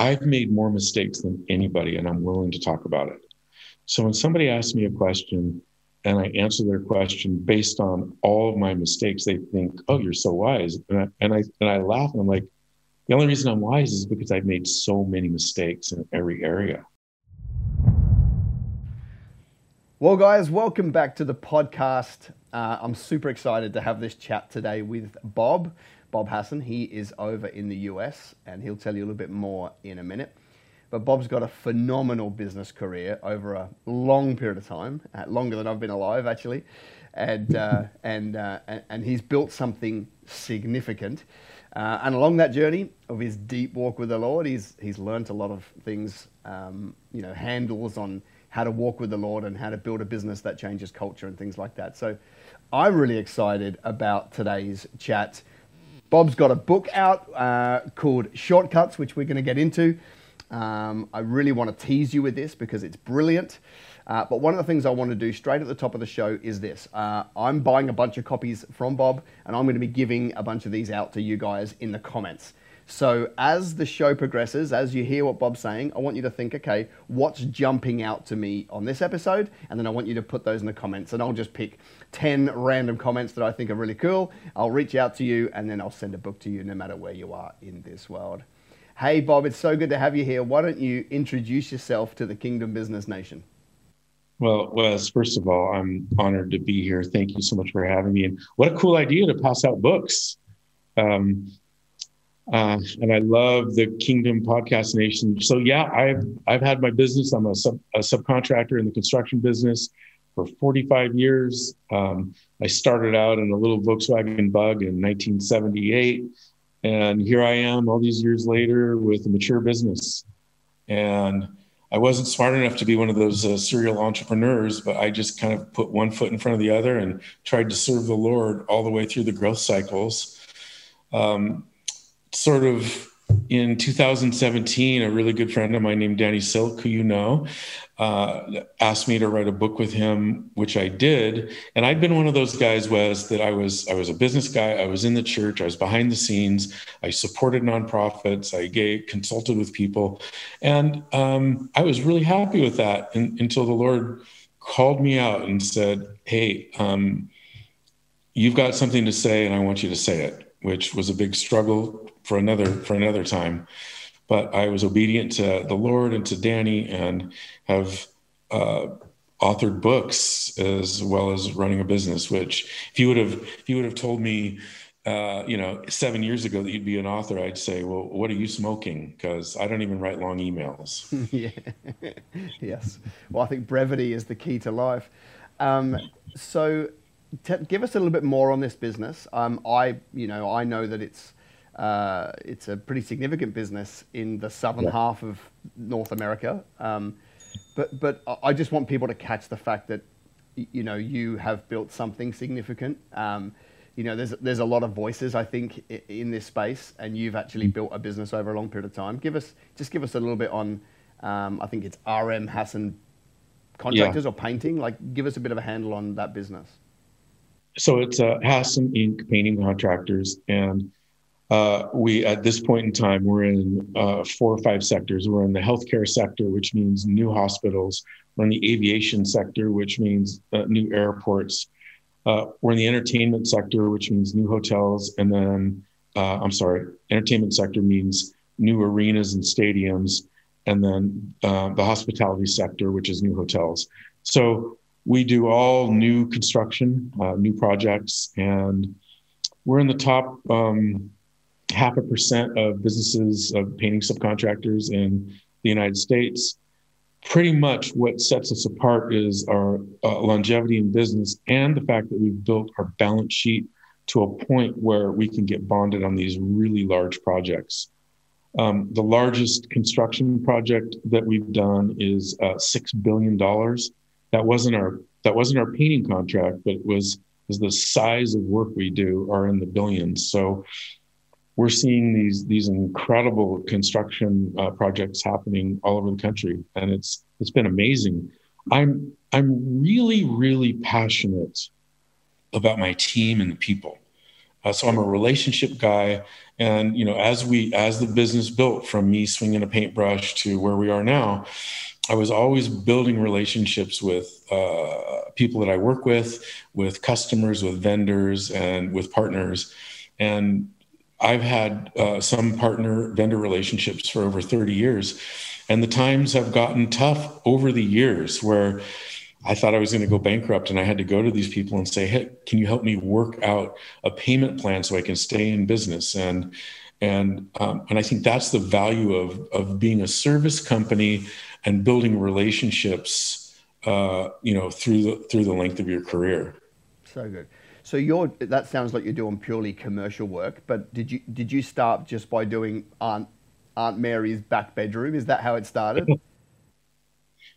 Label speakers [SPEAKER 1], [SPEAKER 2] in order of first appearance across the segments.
[SPEAKER 1] I've made more mistakes than anybody, and I'm willing to talk about it. So when somebody asks me a question and I answer their question based on all of my mistakes, they think, "Oh, you're so wise," and I and I, and I laugh and I'm like, "The only reason I'm wise is because I've made so many mistakes in every area."
[SPEAKER 2] Well, guys, welcome back to the podcast. Uh, I'm super excited to have this chat today with Bob. Bob Hasson. He is over in the US and he'll tell you a little bit more in a minute. But Bob's got a phenomenal business career over a long period of time, uh, longer than I've been alive, actually. And, uh, and, uh, and he's built something significant. Uh, and along that journey of his deep walk with the Lord, he's, he's learned a lot of things, um, you know, handles on how to walk with the Lord and how to build a business that changes culture and things like that. So I'm really excited about today's chat. Bob's got a book out uh, called Shortcuts, which we're going to get into. Um, I really want to tease you with this because it's brilliant. Uh, but one of the things I want to do straight at the top of the show is this. Uh, I'm buying a bunch of copies from Bob, and I'm going to be giving a bunch of these out to you guys in the comments. So as the show progresses, as you hear what Bob's saying, I want you to think, okay, what's jumping out to me on this episode? And then I want you to put those in the comments, and I'll just pick 10 random comments that I think are really cool. I'll reach out to you, and then I'll send a book to you no matter where you are in this world. Hey, Bob, it's so good to have you here. Why don't you introduce yourself to the Kingdom Business Nation?
[SPEAKER 1] Well, Wes, first of all, I'm honored to be here. Thank you so much for having me. And what a cool idea to pass out books. Um, uh, and I love the Kingdom Podcast Nation. So yeah, I've I've had my business. I'm a, sub, a subcontractor in the construction business for 45 years. Um, I started out in a little Volkswagen Bug in 1978, and here I am all these years later with a mature business. And I wasn't smart enough to be one of those uh, serial entrepreneurs, but I just kind of put one foot in front of the other and tried to serve the Lord all the way through the growth cycles. Um, sort of in 2017, a really good friend of mine named Danny Silk, who you know, uh, asked me to write a book with him, which I did. And I'd been one of those guys was that I was I was a business guy. I was in the church. I was behind the scenes. I supported nonprofits. I gave, consulted with people, and um, I was really happy with that until the Lord called me out and said, "Hey, um, you've got something to say, and I want you to say it." Which was a big struggle for another for another time. But I was obedient to the Lord and to Danny, and have uh, authored books as well as running a business. Which, if you would have if you would have told me, uh, you know, seven years ago that you'd be an author, I'd say, well, what are you smoking? Because I don't even write long emails.
[SPEAKER 2] yeah. yes. Well, I think brevity is the key to life. Um, so, t- give us a little bit more on this business. Um, I, you know, I know that it's uh, it's a pretty significant business in the southern yeah. half of North America. Um, but but I just want people to catch the fact that you know you have built something significant. Um, you know, there's there's a lot of voices I think in this space, and you've actually mm. built a business over a long period of time. Give us just give us a little bit on. Um, I think it's RM Hasson contractors yeah. or painting. Like, give us a bit of a handle on that business.
[SPEAKER 1] So it's uh, Hasson Inc. Painting Contractors, and uh, we at this point in time we're in uh, four or five sectors. We're in the healthcare sector, which means new hospitals. We're in the aviation sector, which means uh, new airports. Uh, we're in the entertainment sector, which means new hotels, and then uh, I'm sorry, entertainment sector means new arenas and stadiums, and then uh, the hospitality sector, which is new hotels. So we do all new construction, new projects, and we're in the top. Um, half a percent of businesses of painting subcontractors in the United States. Pretty much what sets us apart is our uh, longevity in business and the fact that we've built our balance sheet to a point where we can get bonded on these really large projects. Um, the largest construction project that we've done is uh, six billion dollars. That wasn't our that wasn't our painting contract, but it was is the size of work we do are in the billions. So we're seeing these these incredible construction uh, projects happening all over the country, and it's it's been amazing. I'm I'm really really passionate about my team and the people. Uh, so I'm a relationship guy, and you know as we as the business built from me swinging a paintbrush to where we are now i was always building relationships with uh, people that i work with with customers with vendors and with partners and i've had uh, some partner vendor relationships for over 30 years and the times have gotten tough over the years where I thought I was going to go bankrupt and I had to go to these people and say, "Hey, can you help me work out a payment plan so I can stay in business?" And and um, and I think that's the value of of being a service company and building relationships, uh, you know, through the through the length of your career.
[SPEAKER 2] So good. So you're that sounds like you're doing purely commercial work, but did you did you start just by doing Aunt Aunt Mary's back bedroom? Is that how it started?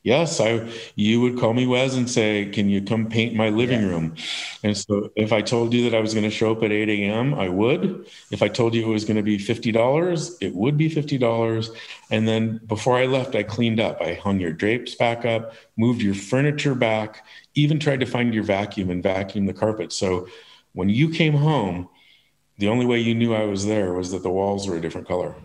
[SPEAKER 1] yes, I you would call me Wes and say, "Can you come paint my living yeah. room?" And so, if I told you that I was going to show up at 8 a.m., I would. If I told you it was going to be fifty dollars, it would be fifty dollars. And then before I left, I cleaned up. I hung your drapes back up, moved your furniture back, even tried to find your vacuum and vacuum the carpet. So when you came home, the only way you knew I was there was that the walls were a different color.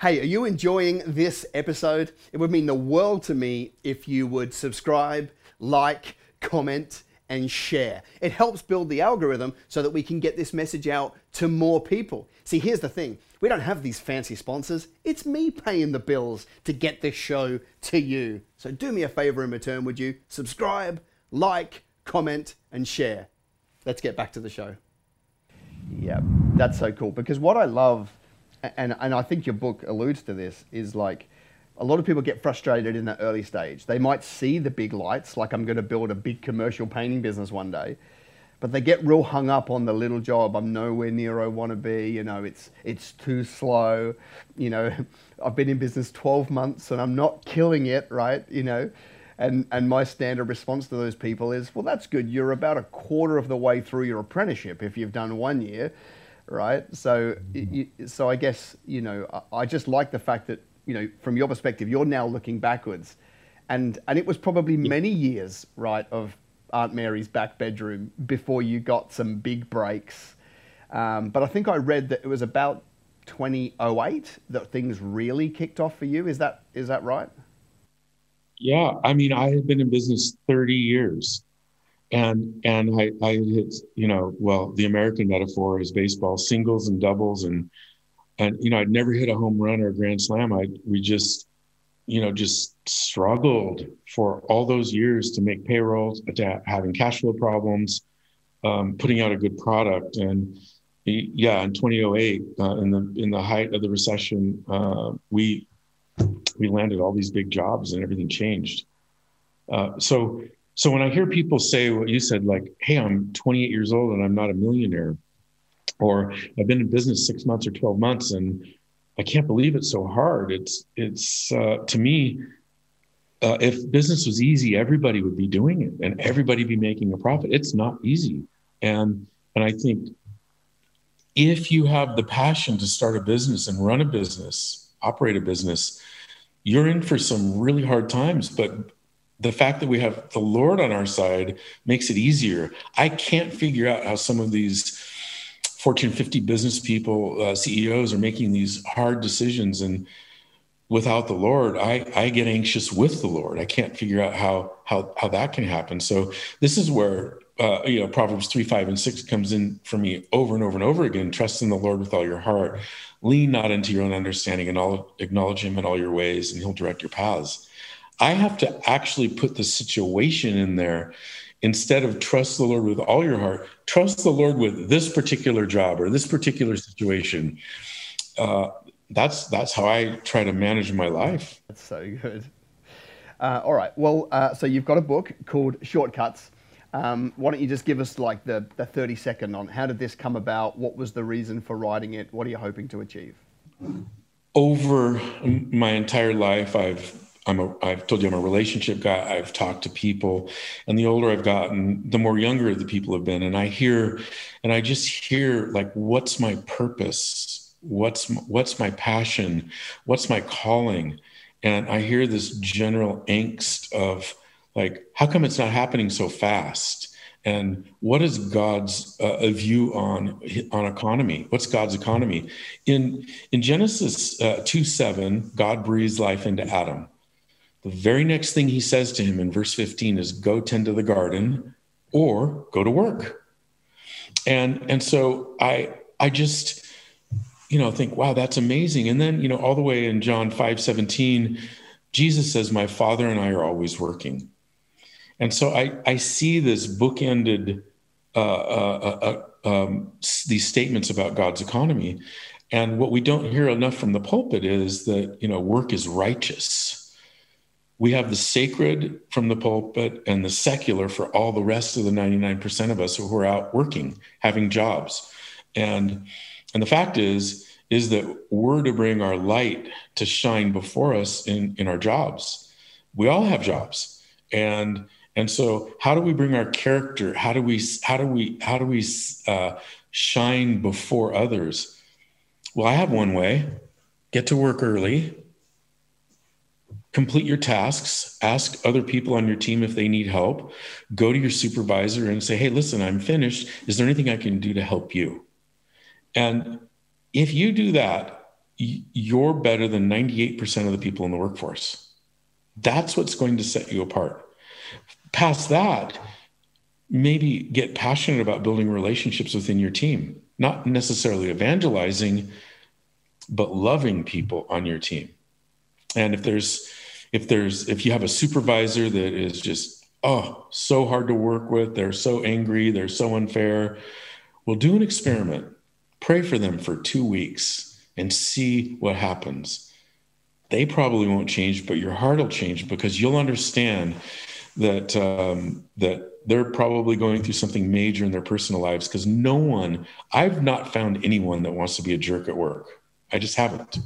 [SPEAKER 2] Hey, are you enjoying this episode? It would mean the world to me if you would subscribe, like, comment, and share. It helps build the algorithm so that we can get this message out to more people. See, here's the thing we don't have these fancy sponsors. It's me paying the bills to get this show to you. So do me a favor in return, would you? Subscribe, like, comment, and share. Let's get back to the show. Yeah, that's so cool because what I love and and I think your book alludes to this is like a lot of people get frustrated in the early stage. They might see the big lights, like I'm going to build a big commercial painting business one day, but they get real hung up on the little job. I'm nowhere near I want to be. You know, it's it's too slow. You know, I've been in business 12 months and I'm not killing it, right? You know, and and my standard response to those people is, well, that's good. You're about a quarter of the way through your apprenticeship if you've done one year right? So, so I guess you know, I just like the fact that you know, from your perspective, you're now looking backwards, and and it was probably many years, right, of Aunt Mary's back bedroom before you got some big breaks. Um, but I think I read that it was about 2008 that things really kicked off for you. Is that is that right?
[SPEAKER 1] Yeah, I mean, I had been in business 30 years and and I, I hit you know well the American metaphor is baseball singles and doubles and and you know I'd never hit a home run or a grand slam. I we just you know just struggled for all those years to make payrolls to having cash flow problems um, putting out a good product. And yeah in 2008 uh, in the in the height of the recession uh, we we landed all these big jobs and everything changed. Uh, so so when I hear people say what you said, like, hey, I'm 28 years old and I'm not a millionaire, or I've been in business six months or 12 months and I can't believe it's so hard. It's, it's uh, to me, uh, if business was easy, everybody would be doing it and everybody be making a profit. It's not easy. And, and I think if you have the passion to start a business and run a business, operate a business, you're in for some really hard times, but the fact that we have the Lord on our side makes it easier. I can't figure out how some of these Fortune 50 business people, uh, CEOs, are making these hard decisions, and without the Lord, I, I get anxious with the Lord. I can't figure out how how how that can happen. So this is where uh, you know Proverbs three, five, and six comes in for me over and over and over again. Trust in the Lord with all your heart. Lean not into your own understanding, and all acknowledge Him in all your ways, and He'll direct your paths. I have to actually put the situation in there instead of trust the Lord with all your heart, trust the Lord with this particular job or this particular situation. Uh, that's that's how I try to manage my life.
[SPEAKER 2] That's so good. Uh, all right. Well, uh, so you've got a book called Shortcuts. Um, why don't you just give us like the, the 30 second on how did this come about? What was the reason for writing it? What are you hoping to achieve?
[SPEAKER 1] Over my entire life, I've I'm a, I've told you I'm a relationship guy. I've talked to people, and the older I've gotten, the more younger the people have been. And I hear, and I just hear like, what's my purpose? What's what's my passion? What's my calling? And I hear this general angst of like, how come it's not happening so fast? and what is God's uh, view on on economy? What's God's economy? In in Genesis uh, two seven, God breathes life into Adam. The very next thing He says to him in verse fifteen is, "Go tend to the garden, or go to work." And and so I I just you know think, wow, that's amazing. And then you know all the way in John five seventeen, Jesus says, "My Father and I are always working." And so I, I see this bookended uh, uh, uh, uh, um, these statements about God's economy. And what we don't hear enough from the pulpit is that you know work is righteous. We have the sacred from the pulpit and the secular for all the rest of the 99% of us who are out working, having jobs. And and the fact is is that we're to bring our light to shine before us in in our jobs. We all have jobs. And and so, how do we bring our character? How do we how do we how do we uh, shine before others? Well, I have one way: get to work early, complete your tasks, ask other people on your team if they need help, go to your supervisor and say, "Hey, listen, I'm finished. Is there anything I can do to help you?" And if you do that, you're better than 98% of the people in the workforce. That's what's going to set you apart past that, maybe get passionate about building relationships within your team, not necessarily evangelizing, but loving people on your team. And if there's if there's if you have a supervisor that is just oh so hard to work with, they're so angry, they're so unfair, well do an experiment. Pray for them for 2 weeks and see what happens. They probably won't change, but your heart will change because you'll understand that um, that they're probably going through something major in their personal lives because no one i've not found anyone that wants to be a jerk at work i just haven't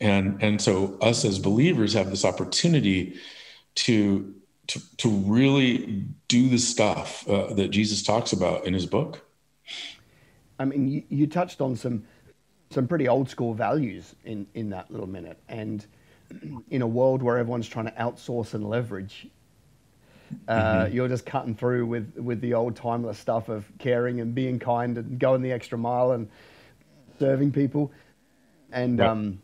[SPEAKER 1] and and so us as believers have this opportunity to to, to really do the stuff uh, that jesus talks about in his book
[SPEAKER 2] i mean you, you touched on some some pretty old school values in in that little minute and in a world where everyone's trying to outsource and leverage uh, mm-hmm. You're just cutting through with, with the old timeless stuff of caring and being kind and going the extra mile and serving people. And yep. um,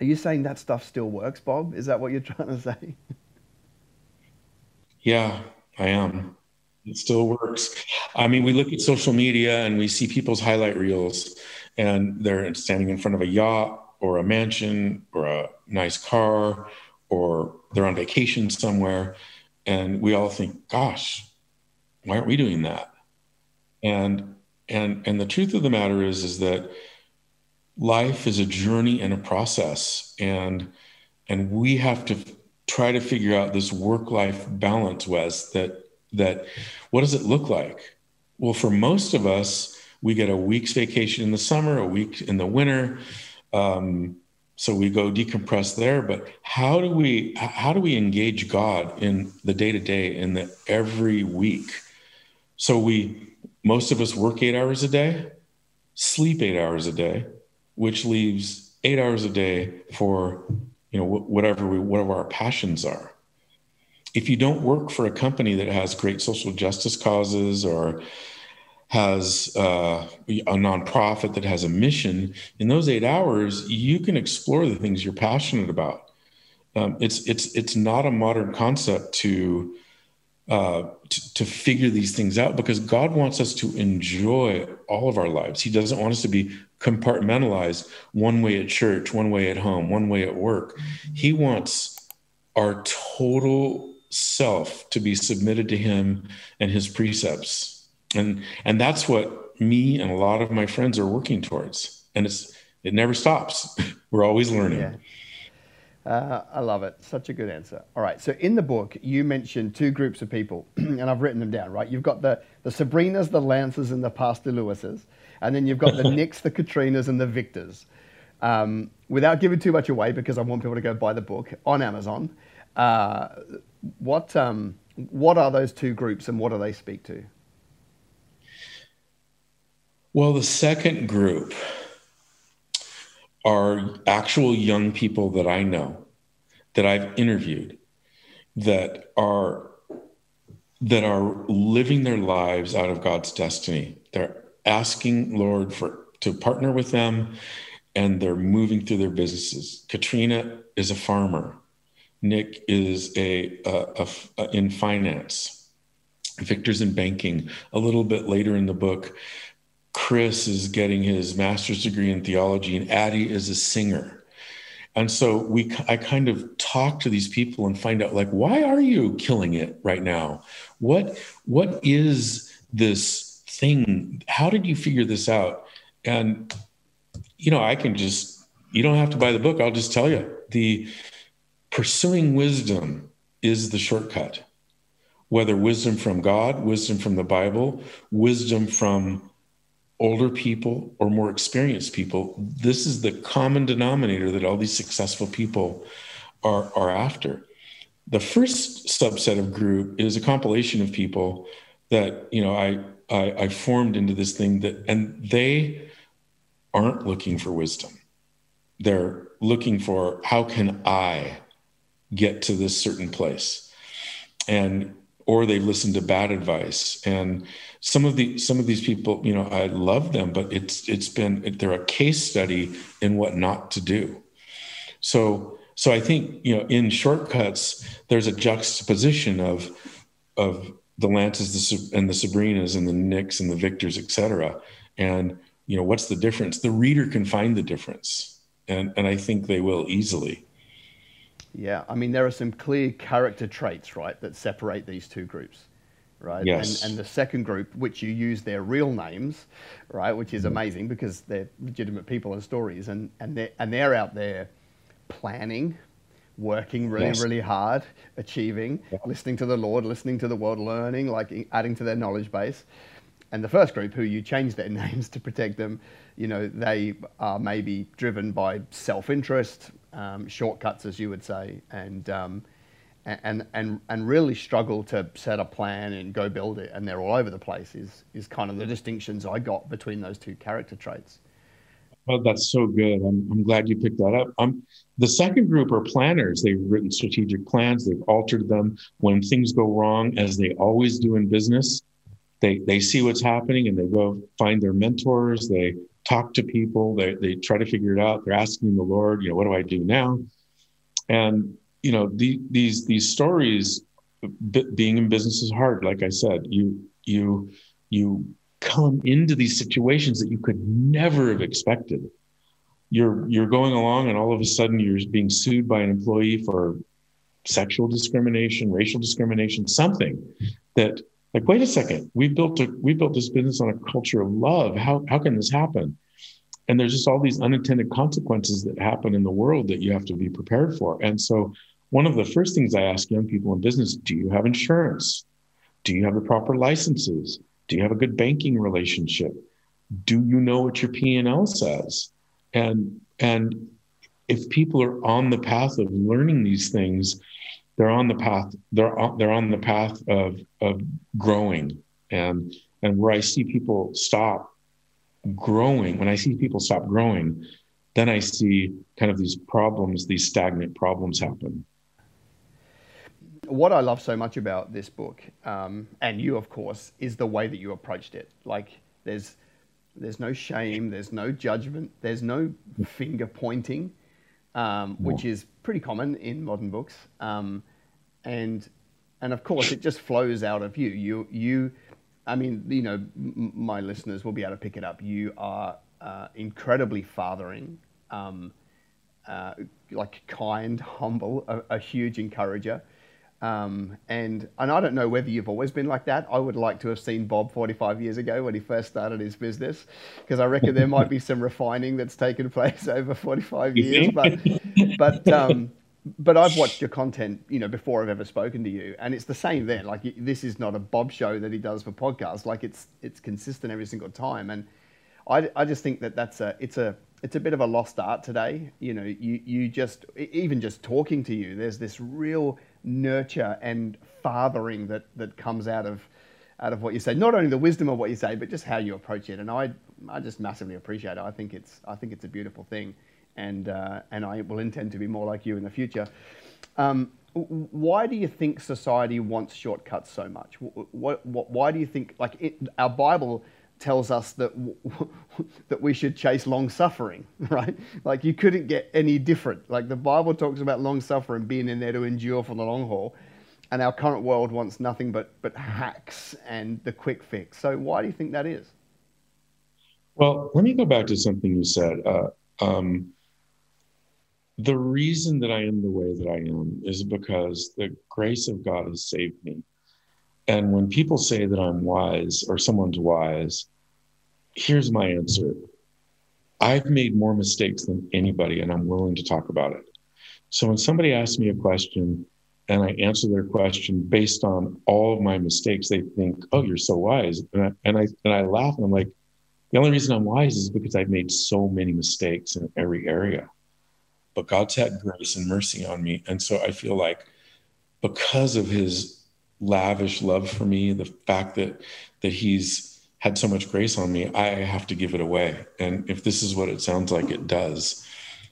[SPEAKER 2] are you saying that stuff still works, Bob? Is that what you're trying to say?
[SPEAKER 1] Yeah, I am. It still works. I mean, we look at social media and we see people's highlight reels, and they're standing in front of a yacht or a mansion or a nice car, or they're on vacation somewhere and we all think gosh why aren't we doing that and and and the truth of the matter is is that life is a journey and a process and and we have to try to figure out this work life balance wes that that what does it look like? Well for most of us we get a week's vacation in the summer a week in the winter um, so we go decompress there but how do we how do we engage god in the day to day in the every week? So we most of us work eight hours a day sleep eight hours a day which leaves eight hours a day for you know whatever we whatever our passions are if you don't work for a company that has great social justice causes or has uh, a nonprofit that has a mission, in those eight hours, you can explore the things you're passionate about. Um, it's it's it's not a modern concept to, uh, to to figure these things out because God wants us to enjoy all of our lives. He doesn't want us to be compartmentalized one way at church, one way at home, one way at work. He wants our total self to be submitted to Him and His precepts and and that's what me and a lot of my friends are working towards and it's it never stops we're always learning yeah.
[SPEAKER 2] Uh, I love it. Such a good answer. All right. So in the book, you mentioned two groups of people, and I've written them down. Right. You've got the the Sabrinas, the Lancers, and the Pastor Lewises, and then you've got the Nicks, the Katrinas, and the Victors. Um, without giving too much away, because I want people to go buy the book on Amazon. Uh, what um, what are those two groups, and what do they speak to?
[SPEAKER 1] Well, the second group are actual young people that I know, that I've interviewed, that are that are living their lives out of God's destiny. They're asking Lord for to partner with them and they're moving through their businesses. Katrina is a farmer. Nick is a, a, a, a in finance. Victor's in banking. A little bit later in the book, Chris is getting his master's degree in theology, and Addie is a singer. And so we, I kind of talk to these people and find out, like, why are you killing it right now? What, what is this thing? How did you figure this out? And you know, I can just, you don't have to buy the book. I'll just tell you the pursuing wisdom is the shortcut. Whether wisdom from God, wisdom from the Bible, wisdom from older people or more experienced people, this is the common denominator that all these successful people are, are after. The first subset of group is a compilation of people that, you know, I, I, I formed into this thing that, and they, aren't looking for wisdom. They're looking for how can I get to this certain place? And or they listen to bad advice. And some of the some of these people, you know, I love them, but it's it's been they're a case study in what not to do. So so I think you know in shortcuts there's a juxtaposition of of the Lances and the Sabrinas and the Nicks and the Victors, et cetera. And you know what's the difference the reader can find the difference and and i think they will easily
[SPEAKER 2] yeah i mean there are some clear character traits right that separate these two groups right
[SPEAKER 1] yes.
[SPEAKER 2] and, and the second group which you use their real names right which is mm-hmm. amazing because they're legitimate people and stories and and they're and they're out there planning working really yes. really hard achieving yeah. listening to the lord listening to the world learning like adding to their knowledge base and the first group, who you change their names to protect them, you know, they are maybe driven by self-interest, um, shortcuts, as you would say, and um, and and and really struggle to set a plan and go build it, and they're all over the place. Is is kind of the distinctions I got between those two character traits.
[SPEAKER 1] Oh, that's so good. I'm, I'm glad you picked that up. Um, the second group are planners. They've written strategic plans. They've altered them when things go wrong, as they always do in business they they see what's happening and they go find their mentors they talk to people they, they try to figure it out they're asking the lord you know what do i do now and you know the, these these stories being in business is hard like i said you you you come into these situations that you could never have expected. You're you're going along and all of a sudden you're being sued by an employee for sexual discrimination racial discrimination something that like wait a second we built a we built this business on a culture of love. How how can this happen? And there's just all these unintended consequences that happen in the world that you have to be prepared for. And so one of the first things i ask young people in business do you have insurance? Do you have the proper licenses do you have a good banking relationship? Do you know what your p&l says? And and if people are on the path of learning these things they're on the path they're on, they're on the path of of growing. And and where I see people stop growing when I see people stop growing then I see kind of these problems these stagnant problems happen
[SPEAKER 2] what I love so much about this book um, and you of course is the way that you approached it like there's there's no shame there's no judgment there's no finger pointing um, which is pretty common in modern books. Um, and and of course, it just flows out of you. You you, I mean, you know, m- my listeners will be able to pick it up. You are uh, incredibly fathering, um, uh, like kind, humble, a, a huge encourager. Um, and and I don't know whether you've always been like that. I would like to have seen Bob 45 years ago when he first started his business, because I reckon there might be some refining that's taken place over 45 years. But but um, but I've watched your content, you know, before I've ever spoken to you, and it's the same then. Like this is not a Bob show that he does for podcasts. Like it's it's consistent every single time, and I, I just think that that's a it's a it's a bit of a lost art today. You know, you you just even just talking to you, there's this real nurture and fathering that that comes out of out of what you say. Not only the wisdom of what you say, but just how you approach it. And I I just massively appreciate it. I think it's I think it's a beautiful thing, and uh, and I will intend to be more like you in the future. Um, why do you think society wants shortcuts so much? What, what, why do you think, like, it, our Bible tells us that that we should chase long suffering, right? Like you couldn't get any different. Like the Bible talks about long suffering being in there to endure for the long haul, and our current world wants nothing but but hacks and the quick fix. So why do you think that is?
[SPEAKER 1] Well, let me go back to something you said. Uh, um, the reason that I am the way that I am is because the grace of God has saved me. And when people say that I'm wise or someone's wise, here's my answer I've made more mistakes than anybody, and I'm willing to talk about it. So when somebody asks me a question and I answer their question based on all of my mistakes, they think, "Oh, you're so wise," and I and I and I laugh and I'm like, "The only reason I'm wise is because I've made so many mistakes in every area." But God's had grace and mercy on me, and so I feel like because of His lavish love for me, the fact that that He's had so much grace on me, I have to give it away. And if this is what it sounds like, it does.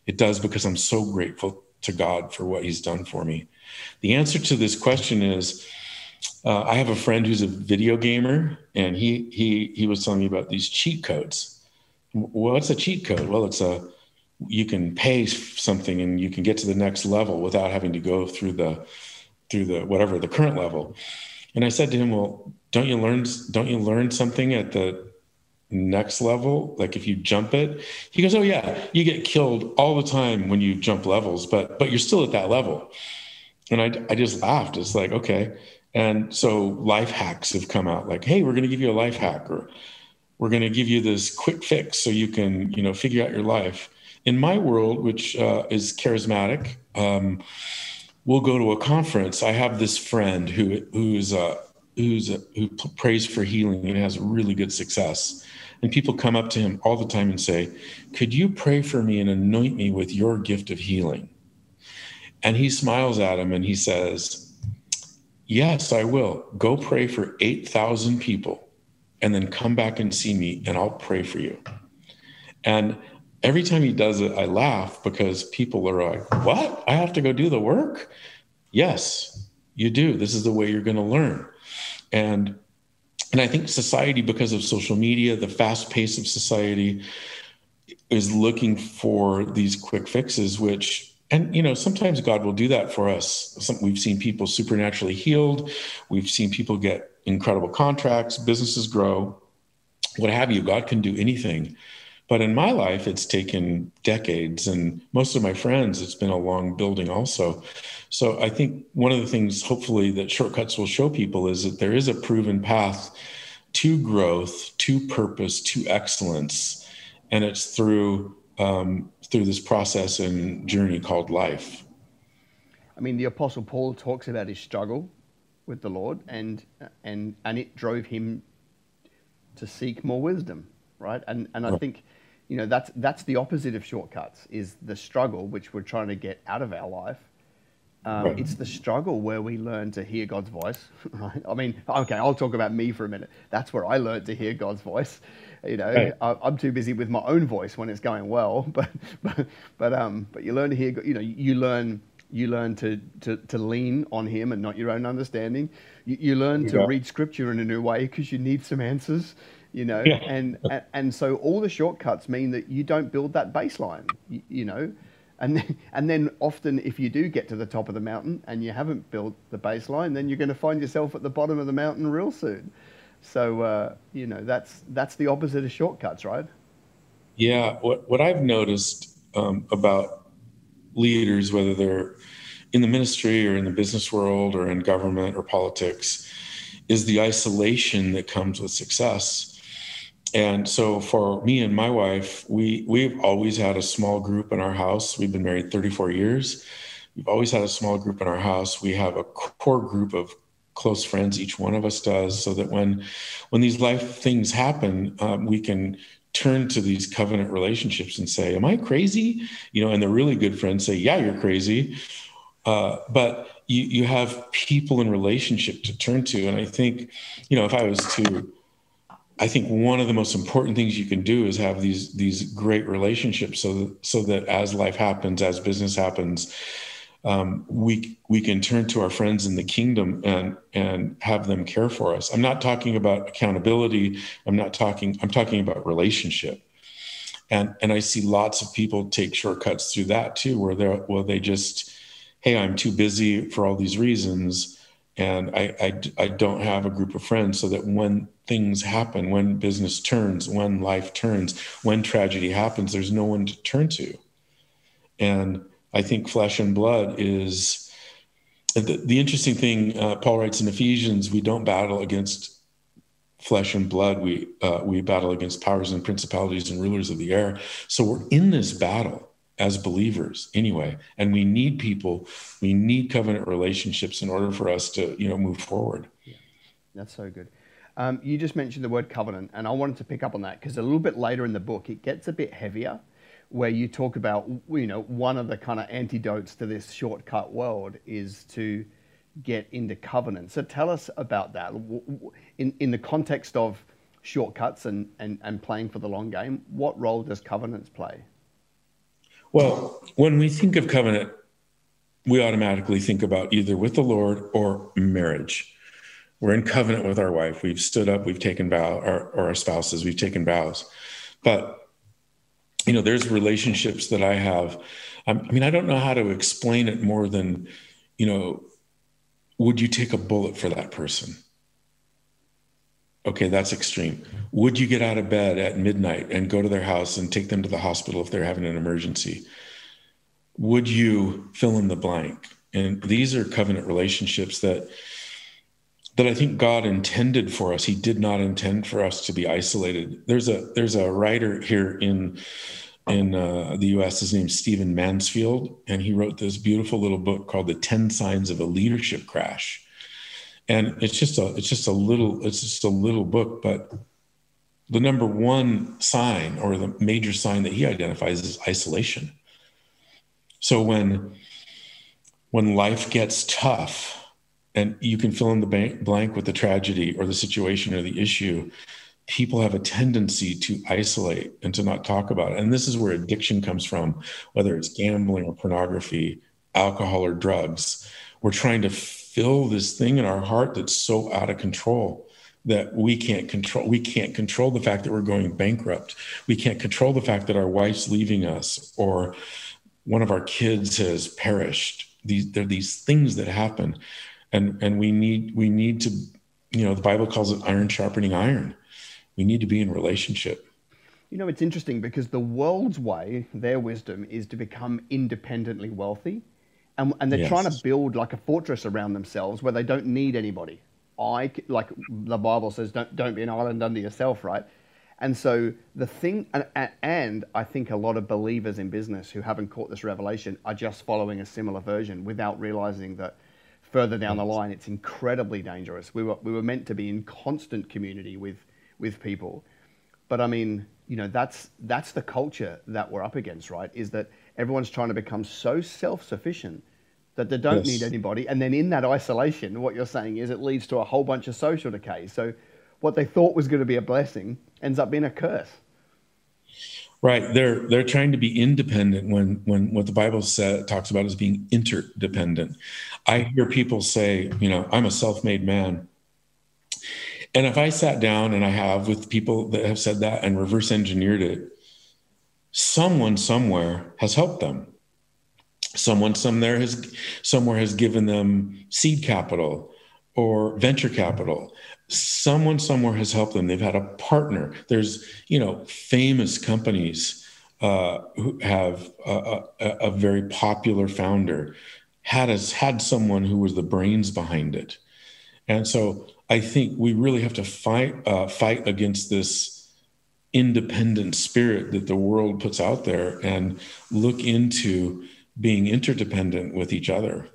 [SPEAKER 1] It does because I'm so grateful to God for what He's done for me. The answer to this question is uh, I have a friend who's a video gamer, and he he he was telling me about these cheat codes. Well, What's a cheat code? Well, it's a you can pay something and you can get to the next level without having to go through the through the whatever the current level. And I said to him, "Well, don't you learn don't you learn something at the next level? Like if you jump it he goes oh yeah you get killed all the time when you jump levels but but you're still at that level. And i i just laughed. It's like okay. And so life hacks have come out like hey we're going to give you a life hack or we're going to give you this quick fix so you can you know figure out your life. In my world which uh, is charismatic um, we'll go to a conference i have this friend who who's uh, who's a, who prays for healing and has really good success. And people come up to him all the time and say, Could you pray for me and anoint me with your gift of healing? And he smiles at him and he says, Yes, I will. Go pray for 8,000 people and then come back and see me and I'll pray for you. And every time he does it, I laugh because people are like, What? I have to go do the work? Yes, you do. This is the way you're going to learn and and I think society, because of social media, the fast pace of society, is looking for these quick fixes, which and you know sometimes God will do that for us. Some, we've seen people supernaturally healed. We've seen people get incredible contracts, businesses grow, what have you. God can do anything. But in my life, it's taken decades, and most of my friends, it's been a long building also. So I think one of the things, hopefully, that shortcuts will show people is that there is a proven path to growth, to purpose, to excellence, and it's through um, through this process and journey called life.
[SPEAKER 2] I mean, the Apostle Paul talks about his struggle with the Lord, and and and it drove him to seek more wisdom, right? And and I think, you know, that's that's the opposite of shortcuts is the struggle which we're trying to get out of our life um, right. It's the struggle where we learn to hear God's voice, right? I mean, okay, I'll talk about me for a minute. That's where I learned to hear God's voice. You know, right. I, am too busy with my own voice when it's going well, but but but um, but you learn to hear. You know, you learn you learn to, to, to lean on him and not your own understanding. You, you learn yeah. to read scripture in a new way because you need some answers, you know, yeah. and, and, and so all the shortcuts mean that you don't build that baseline, you, you know, and then, and then often, if you do get to the top of the mountain and you haven't built the baseline, then you're going to find yourself at the bottom of the mountain real soon. So uh, you know that's that's the opposite of shortcuts, right?
[SPEAKER 1] Yeah. What what I've noticed um, about leaders, whether they're in the ministry or in the business world or in government or politics, is the isolation that comes with success and so for me and my wife we we've always had a small group in our house. We've been married 34 years. We've always had a small group in our house. We have a core group of close friends each one of us does so that when when these life things happen um, we can turn to these covenant relationships and say am i crazy? You know and the really good friends say yeah you're crazy. Uh, but you, you have people in relationship to turn to. And i think you know if i was to I think one of the most important things you can do is have these these great relationships so that, so that as life happens, as business happens, um, we we can turn to our friends in the kingdom and and have them care for us. I'm not talking about accountability. I'm not talking. I'm talking about relationship. And and I see lots of people take shortcuts through that too, where they well they just, hey, I'm too busy for all these reasons, and I, I I don't have a group of friends, so that when things happen, when business turns, when life turns, when tragedy happens, there's no one to turn to. And I think flesh and blood is the, the interesting thing. Uh, Paul writes in Ephesians, we don't battle against flesh and blood. We uh, we battle against powers and principalities and rulers of the air. So we're in this battle as believers anyway, and we need people. We need covenant relationships in order for us to you know move forward. Yeah,
[SPEAKER 2] that's so good. Um, you just mentioned the word covenant, and I wanted to pick up on that because a little bit later in the book it gets a bit heavier where you talk about, you know, one of the kind of antidotes to this shortcut world is to get into covenant. So tell us about that in, in the context of shortcuts and, and, and playing for the long game. What role does covenants play?
[SPEAKER 1] Well, when we think of covenant, we automatically think about either with the Lord or marriage. We're in covenant with our wife. We've stood up, we've taken vow, or, or our spouses, we've taken vows. But you know, there's relationships that I have. I mean, I don't know how to explain it more than, you know, would you take a bullet for that person? Okay, that's extreme. Would you get out of bed at midnight and go to their house and take them to the hospital if they're having an emergency? Would you fill in the blank? And these are covenant relationships that that I think God intended for us. He did not intend for us to be isolated. There's a there's a writer here in in uh, the U.S. His name's Stephen Mansfield, and he wrote this beautiful little book called "The Ten Signs of a Leadership Crash." And it's just a it's just a little it's just a little book, but the number one sign or the major sign that he identifies is isolation. So when when life gets tough and you can fill in the blank with the tragedy or the situation or the issue people have a tendency to isolate and to not talk about it and this is where addiction comes from whether it's gambling or pornography alcohol or drugs we're trying to fill this thing in our heart that's so out of control that we can't control we can't control the fact that we're going bankrupt. We can't control the fact that our wife's leaving us or one of our kids has perished. These there are these things that happen. And and we need we need to you know the bible calls it iron sharpening iron. We need to be in relationship.
[SPEAKER 2] You know it's interesting because the world's way their wisdom is to become independently wealthy and, and they're yes. trying to build like a fortress around themselves where they don't need anybody i like the bible says don't don't be an island unto yourself right and so the thing and, and i think a lot of believers in business who haven't caught this revelation are just following a similar version without realizing that further down the line, it's incredibly dangerous. We were, we were meant to be in constant community with, with people. But I mean, you know, that's, that's the culture that we're up against, right? Is that everyone's trying to become so self sufficient that they don't yes. need anybody. And then in that isolation, what you're saying is it leads to a whole bunch of social decay. So what they thought was going to be a blessing ends up being a curse.
[SPEAKER 1] Right. They're they're trying to be independent when when what the Bible says talks about is being interdependent. I hear people say, you know, I'm a self-made man. And if I sat down and I have with people that have said that and reverse engineered it, someone somewhere has helped them. Someone somewhere has somewhere has given them seed capital or venture capital. Someone somewhere has helped them. They've had a partner. There's you know famous companies uh, who have a, a, a, very popular founder had us had someone who was the brains behind it. And so i think we really have to fight uh, fight against this independent spirit that the world puts out there and look into being interdependent with each other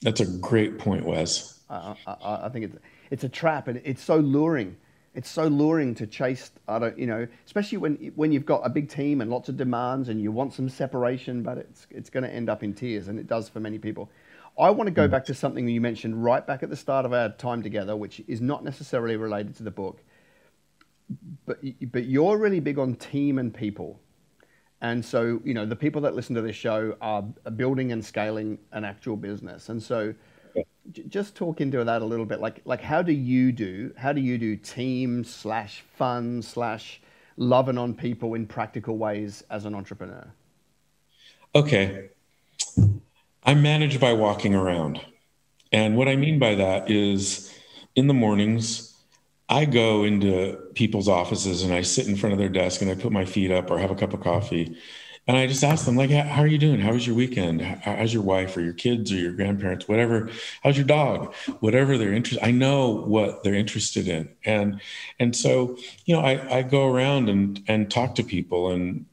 [SPEAKER 1] that's a great point wes
[SPEAKER 2] I, I, I think it's it's a trap, and it's so luring. It's so luring to chase. I don't, you know, especially when when you've got a big team and lots of demands, and you want some separation, but it's it's going to end up in tears, and it does for many people. I want to go mm. back to something you mentioned right back at the start of our time together, which is not necessarily related to the book, but but you're really big on team and people, And so, you know, the people that listen to this show are building and scaling an actual business. And so, j- just talk into that a little bit. Like, like how do you do? How do you do team slash fun slash loving on people in practical ways as an entrepreneur?
[SPEAKER 1] Okay, I'm managed by walking around, and what I mean by that is, in the mornings, I go into people's offices and I sit in front of their desk and I put my feet up or have a cup of coffee. And I just ask them, like, how are you doing? How was your weekend? How's your wife or your kids or your grandparents, whatever? How's your dog? Whatever they're interested. I know what they're interested in. And and so, you know, I, I go around and and talk to people and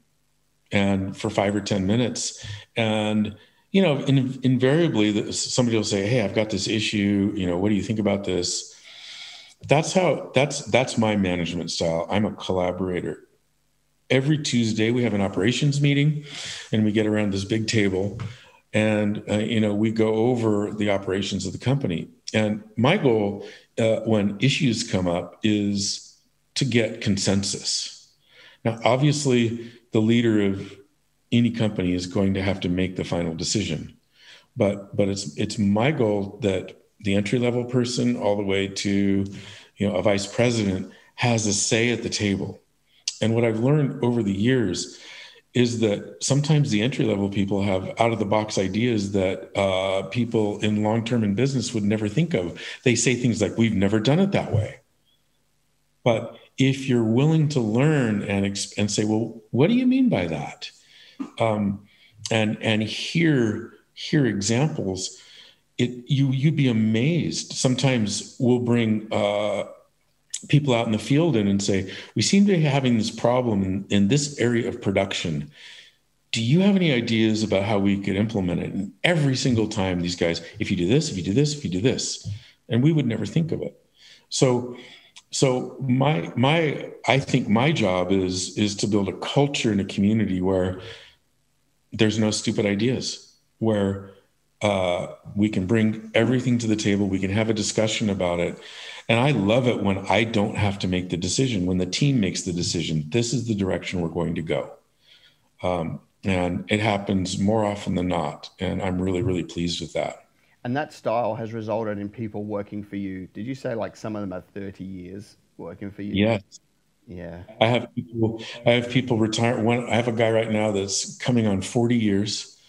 [SPEAKER 1] and for five or 10 minutes. And, you know, in, invariably somebody will say, Hey, I've got this issue. You know, what do you think about this? That's how that's that's my management style. I'm a collaborator. Every tuesday we have an operations meeting and we get around this big table and uh, you know we go over the operations of the company. And my goal uh, when issues come up is to get consensus. Now obviously the leader of any company is going to have to make the final decision but but it's it's my goal that the entry level person all the way to you know a vice president has a say at the table. And what i've learned over the years is that sometimes the entry level people have out of the box ideas that uh, people in long term in business would never think of. They say things like we've never done it that way. But if you're willing to learn and and say well what do you mean by that? Um, and and hear hear examples it you you'd be amazed. Sometimes we'll bring uh, people out in the field in and say, "We seem to be having this problem in, in this area of production. Do you have any ideas about how we could implement it?" And every single time, these guys, if you do this, if you do this, if you do this, and we would never think of it. So, so my my I think my job is is to build a culture in a community where there's no stupid ideas, where uh, we can bring everything to the table. We can have a discussion about it. And I love it when I don't have to make the decision, when the team makes the decision. This is the direction we're going to go. Um, and it happens more often than not. And I'm really, really pleased with that.
[SPEAKER 2] And that style has resulted in people working for you. Did you say like some of them are 30 years working for you?
[SPEAKER 1] Yes.
[SPEAKER 2] Yeah.
[SPEAKER 1] I have people, I have people retire. One, I have a guy right now that's coming on 40 years.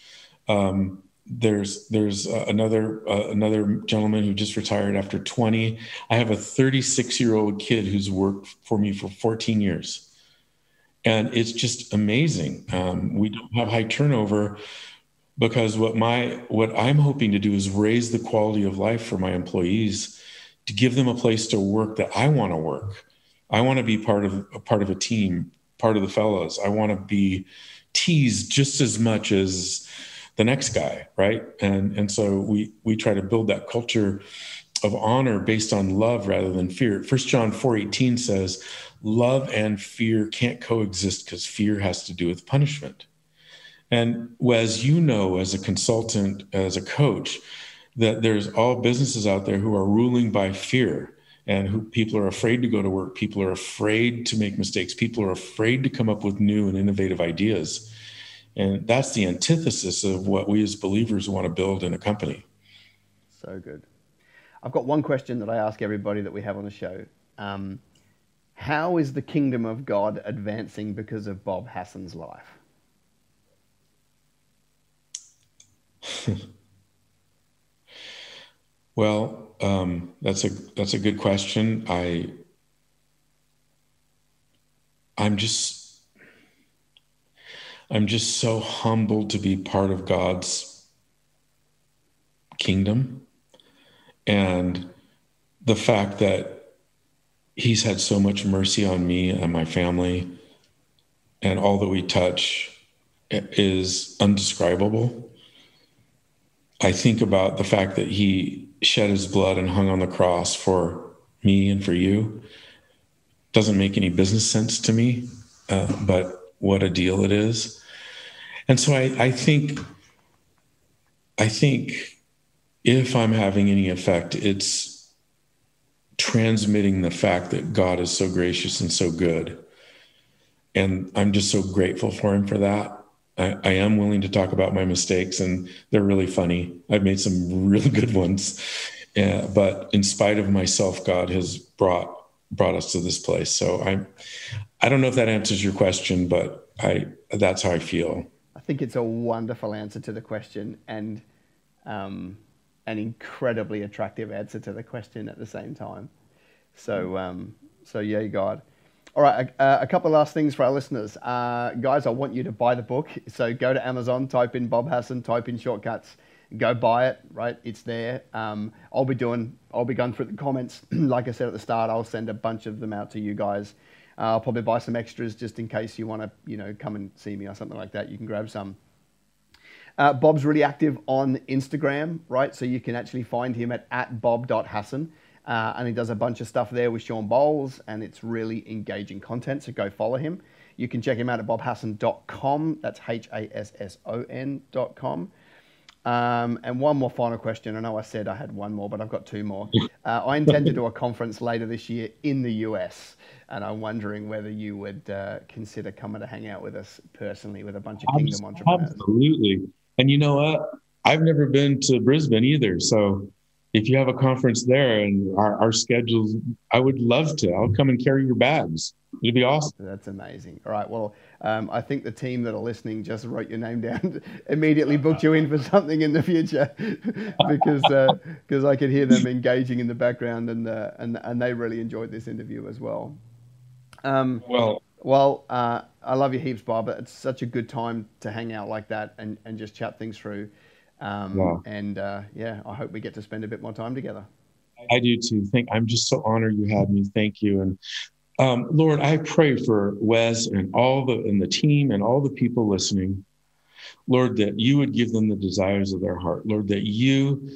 [SPEAKER 1] Um, there's there's uh, another uh, another gentleman who just retired after 20 i have a 36 year old kid who's worked for me for 14 years. And it's just amazing. Um, we don't have high turnover because what my what i'm hoping to do is raise the quality of life for my employees to give them a place to work that i want to work. I want to be part of a part of a team part of the fellows. I want to be teased just as much as the next guy, right? And and so we we try to build that culture of honor based on love rather than fear. First John 4:18 says, love and fear can't coexist because fear has to do with punishment. And as you know, as a consultant, as a coach, that there's all businesses out there who are ruling by fear and who people are afraid to go to work. People are afraid to make mistakes. People are afraid to come up with new and innovative ideas. And that's the antithesis of what we as believers want to build in a company.
[SPEAKER 2] So good. I've got one question that I ask everybody that we have on the show. Um, how is the kingdom of God advancing because of Bob Hasson's life?
[SPEAKER 1] well, um, that's a that's a good question. I I'm just I'm just so humbled to be part of God's kingdom and the fact that he's had so much mercy on me and my family and all that we touch is undescribable. I think about the fact that he shed his blood and hung on the cross for me and for you. Doesn't make any business sense to me, uh, but what a deal it is. And so I, I think, I think if I'm having any effect, it's transmitting the fact that God is so gracious and so good. And I'm just so grateful for him for that. I, I, am willing to talk about my mistakes, and they're really funny. I've made some really good ones, uh, but in spite of myself, God has brought brought us to this place. So I, I don't know if that answers your question, but I that's how I feel.
[SPEAKER 2] I think it's a wonderful answer to the question, and um, an incredibly attractive answer to the question at the same time. So, um, so yeah, God. All right, a, a, couple of last things for our listeners. Uh, guys, I want you to buy the book. So go to Amazon, type in Bob Hasson, type in shortcuts, go buy it, right? It's there. Um, I'll be doing, I'll be going through the comments. like I said at the start, I'll send a bunch of them out to you guys. Uh, I'll probably buy some extras just in case you want to, you know, come and see me or something like that. You can grab some. Uh, Bob's really active on Instagram, right? So you can actually find him at, at bob.hasson. Uh, and he does a bunch of stuff there with Shawn Bolz, and it's really engaging content. So go follow him. You can check him out at bobhasson.com. That's H A S S O N.com. Um, and one more final question. I know I said I had one more, but I've got two more. Uh, I intend to do a conference later this year in the US, and I'm wondering whether you would uh, consider coming to hang out with us personally with a bunch of Kingdom entrepreneurs.
[SPEAKER 1] Absolutely. And you know what? I've never been to Brisbane either. So if you have a conference there and our, our schedules, I would love to. I'll come and carry your bags. It'd be awesome.
[SPEAKER 2] That's amazing. All right. Well, um, I think the team that are listening just wrote your name down, immediately booked you in for something in the future, because because uh, I could hear them engaging in the background and uh, and and they really enjoyed this interview as well. Um, well, well, uh, I love you heaps, Bob. It's such a good time to hang out like that and, and just chat things through. Um, wow. And uh, yeah, I hope we get to spend a bit more time together.
[SPEAKER 1] I do too. Thank. I'm just so honored you had me. Thank you. And um, Lord, I pray for Wes and all the and the team and all the people listening. Lord, that you would give them the desires of their heart. Lord, that you,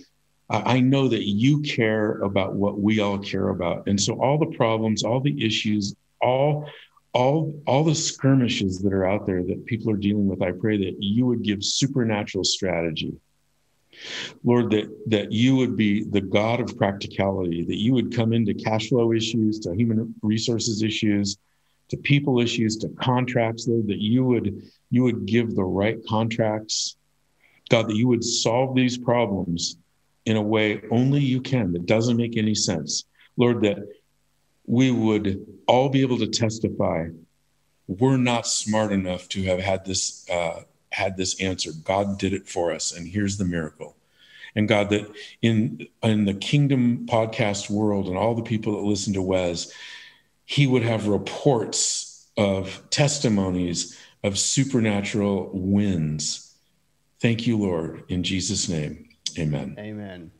[SPEAKER 1] I know that you care about what we all care about. And so all the problems, all the issues, all all all the skirmishes that are out there that people are dealing with, I pray that you would give supernatural strategy Lord, that, that you would be the God of practicality, that you would come into cash flow issues, to human resources issues, to people issues, to contracts, Lord, that you would you would give the right contracts. God, that you would solve these problems in a way only you can that doesn't make any sense. Lord, that we would all be able to testify we're not smart enough to have had this uh, had this answer. God did it for us, and here's the miracle. And God, that in in the Kingdom podcast world and all the people that listen to Wes, he would have reports of testimonies of supernatural wins. Thank you, Lord, in Jesus' name. Amen.
[SPEAKER 2] Amen.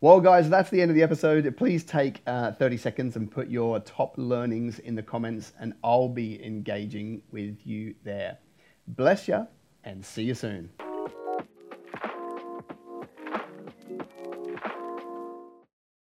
[SPEAKER 2] Well, guys, that's the end of the episode. Please take uh, 30 seconds and put your top learnings in the comments, and I'll be engaging with you there. Bless you and see you soon.